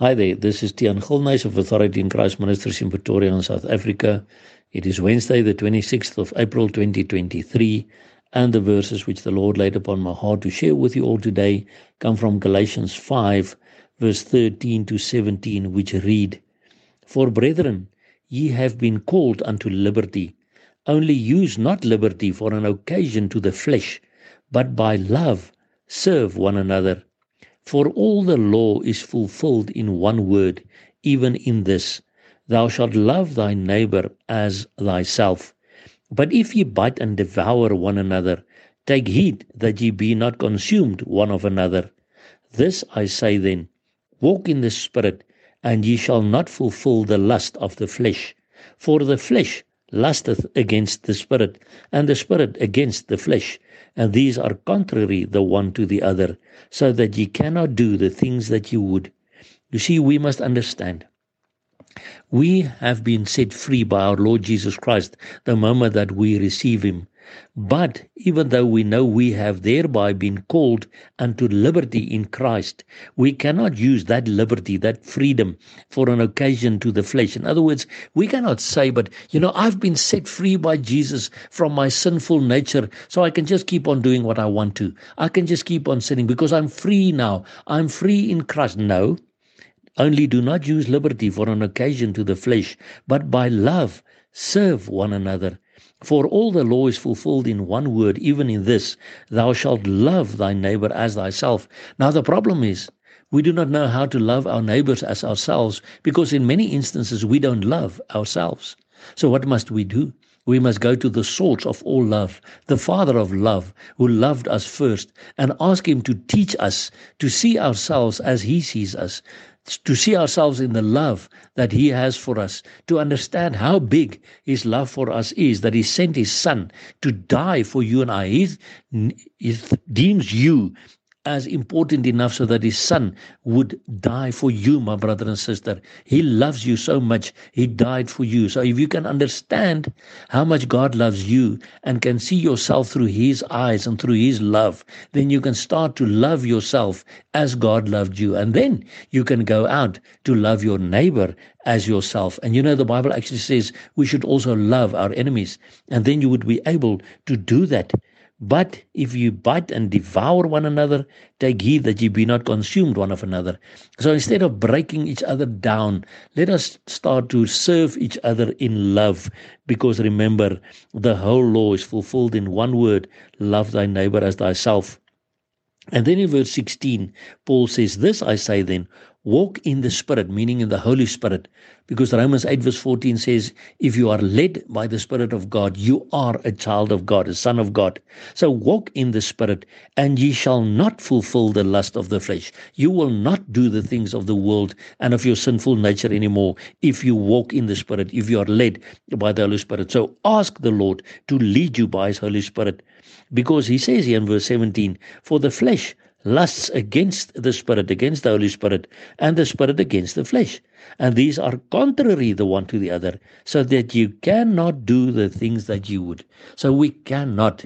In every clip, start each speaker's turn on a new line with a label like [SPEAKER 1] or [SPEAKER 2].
[SPEAKER 1] Hi there, this is Tian Gilnys of Authority in Christ Ministries in Pretoria in South Africa. It is Wednesday, the 26th of April 2023, and the verses which the Lord laid upon my heart to share with you all today come from Galatians 5, verse 13 to 17, which read, For brethren, ye have been called unto liberty. Only use not liberty for an occasion to the flesh, but by love serve one another. For all the law is fulfilled in one word, even in this Thou shalt love thy neighbor as thyself. But if ye bite and devour one another, take heed that ye be not consumed one of another. This I say then walk in the Spirit, and ye shall not fulfill the lust of the flesh. For the flesh lusteth against the Spirit, and the Spirit against the flesh and these are contrary the one to the other, so that ye cannot do the things that you would. You see, we must understand. We have been set free by our Lord Jesus Christ the moment that we receive Him. But even though we know we have thereby been called unto liberty in Christ, we cannot use that liberty, that freedom, for an occasion to the flesh. In other words, we cannot say, but you know, I've been set free by Jesus from my sinful nature, so I can just keep on doing what I want to. I can just keep on sinning because I'm free now. I'm free in Christ. No. Only do not use liberty for an occasion to the flesh, but by love serve one another. For all the law is fulfilled in one word, even in this, thou shalt love thy neighbor as thyself. Now, the problem is, we do not know how to love our neighbors as ourselves because in many instances we don't love ourselves. So, what must we do? We must go to the source of all love, the Father of love, who loved us first, and ask Him to teach us to see ourselves as He sees us, to see ourselves in the love that He has for us, to understand how big His love for us is, that He sent His Son to die for you and I. He, he deems you as important enough so that his son would die for you, my brother and sister. He loves you so much, he died for you. So if you can understand how much God loves you and can see yourself through his eyes and through his love, then you can start to love yourself as God loved you. And then you can go out to love your neighbor as yourself. And you know, the Bible actually says we should also love our enemies. And then you would be able to do that but if you bite and devour one another, take heed that ye be not consumed one of another. So instead of breaking each other down, let us start to serve each other in love. Because remember, the whole law is fulfilled in one word love thy neighbor as thyself. And then in verse 16, Paul says, This I say then, walk in the Spirit, meaning in the Holy Spirit. Because Romans 8, verse 14 says, If you are led by the Spirit of God, you are a child of God, a son of God. So walk in the Spirit, and ye shall not fulfill the lust of the flesh. You will not do the things of the world and of your sinful nature anymore if you walk in the Spirit, if you are led by the Holy Spirit. So ask the Lord to lead you by His Holy Spirit. Because He says here in verse 17, For the flesh lusts against the Spirit, against the Holy Spirit, and the Spirit against the flesh. And these are contrary the one to the other, so that you cannot do the things that you would. So we cannot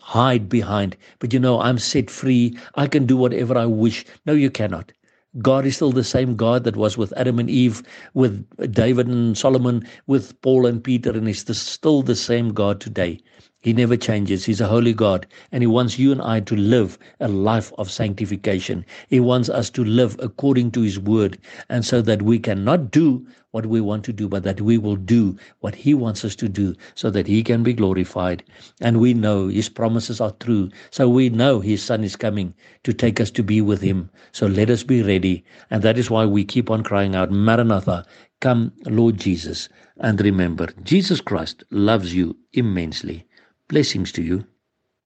[SPEAKER 1] hide behind, but you know, I'm set free. I can do whatever I wish. No, you cannot. God is still the same God that was with Adam and Eve, with David and Solomon, with Paul and Peter, and he's still the same God today. He never changes. He's a holy God, and He wants you and I to live a life of sanctification. He wants us to live according to His word, and so that we cannot do what we want to do, but that we will do what He wants us to do, so that He can be glorified. And we know His promises are true, so we know His Son is coming to take us to be with Him. So let us be ready, and that is why we keep on crying out, Maranatha, come, Lord Jesus. And remember, Jesus Christ loves you immensely. Blessings to you.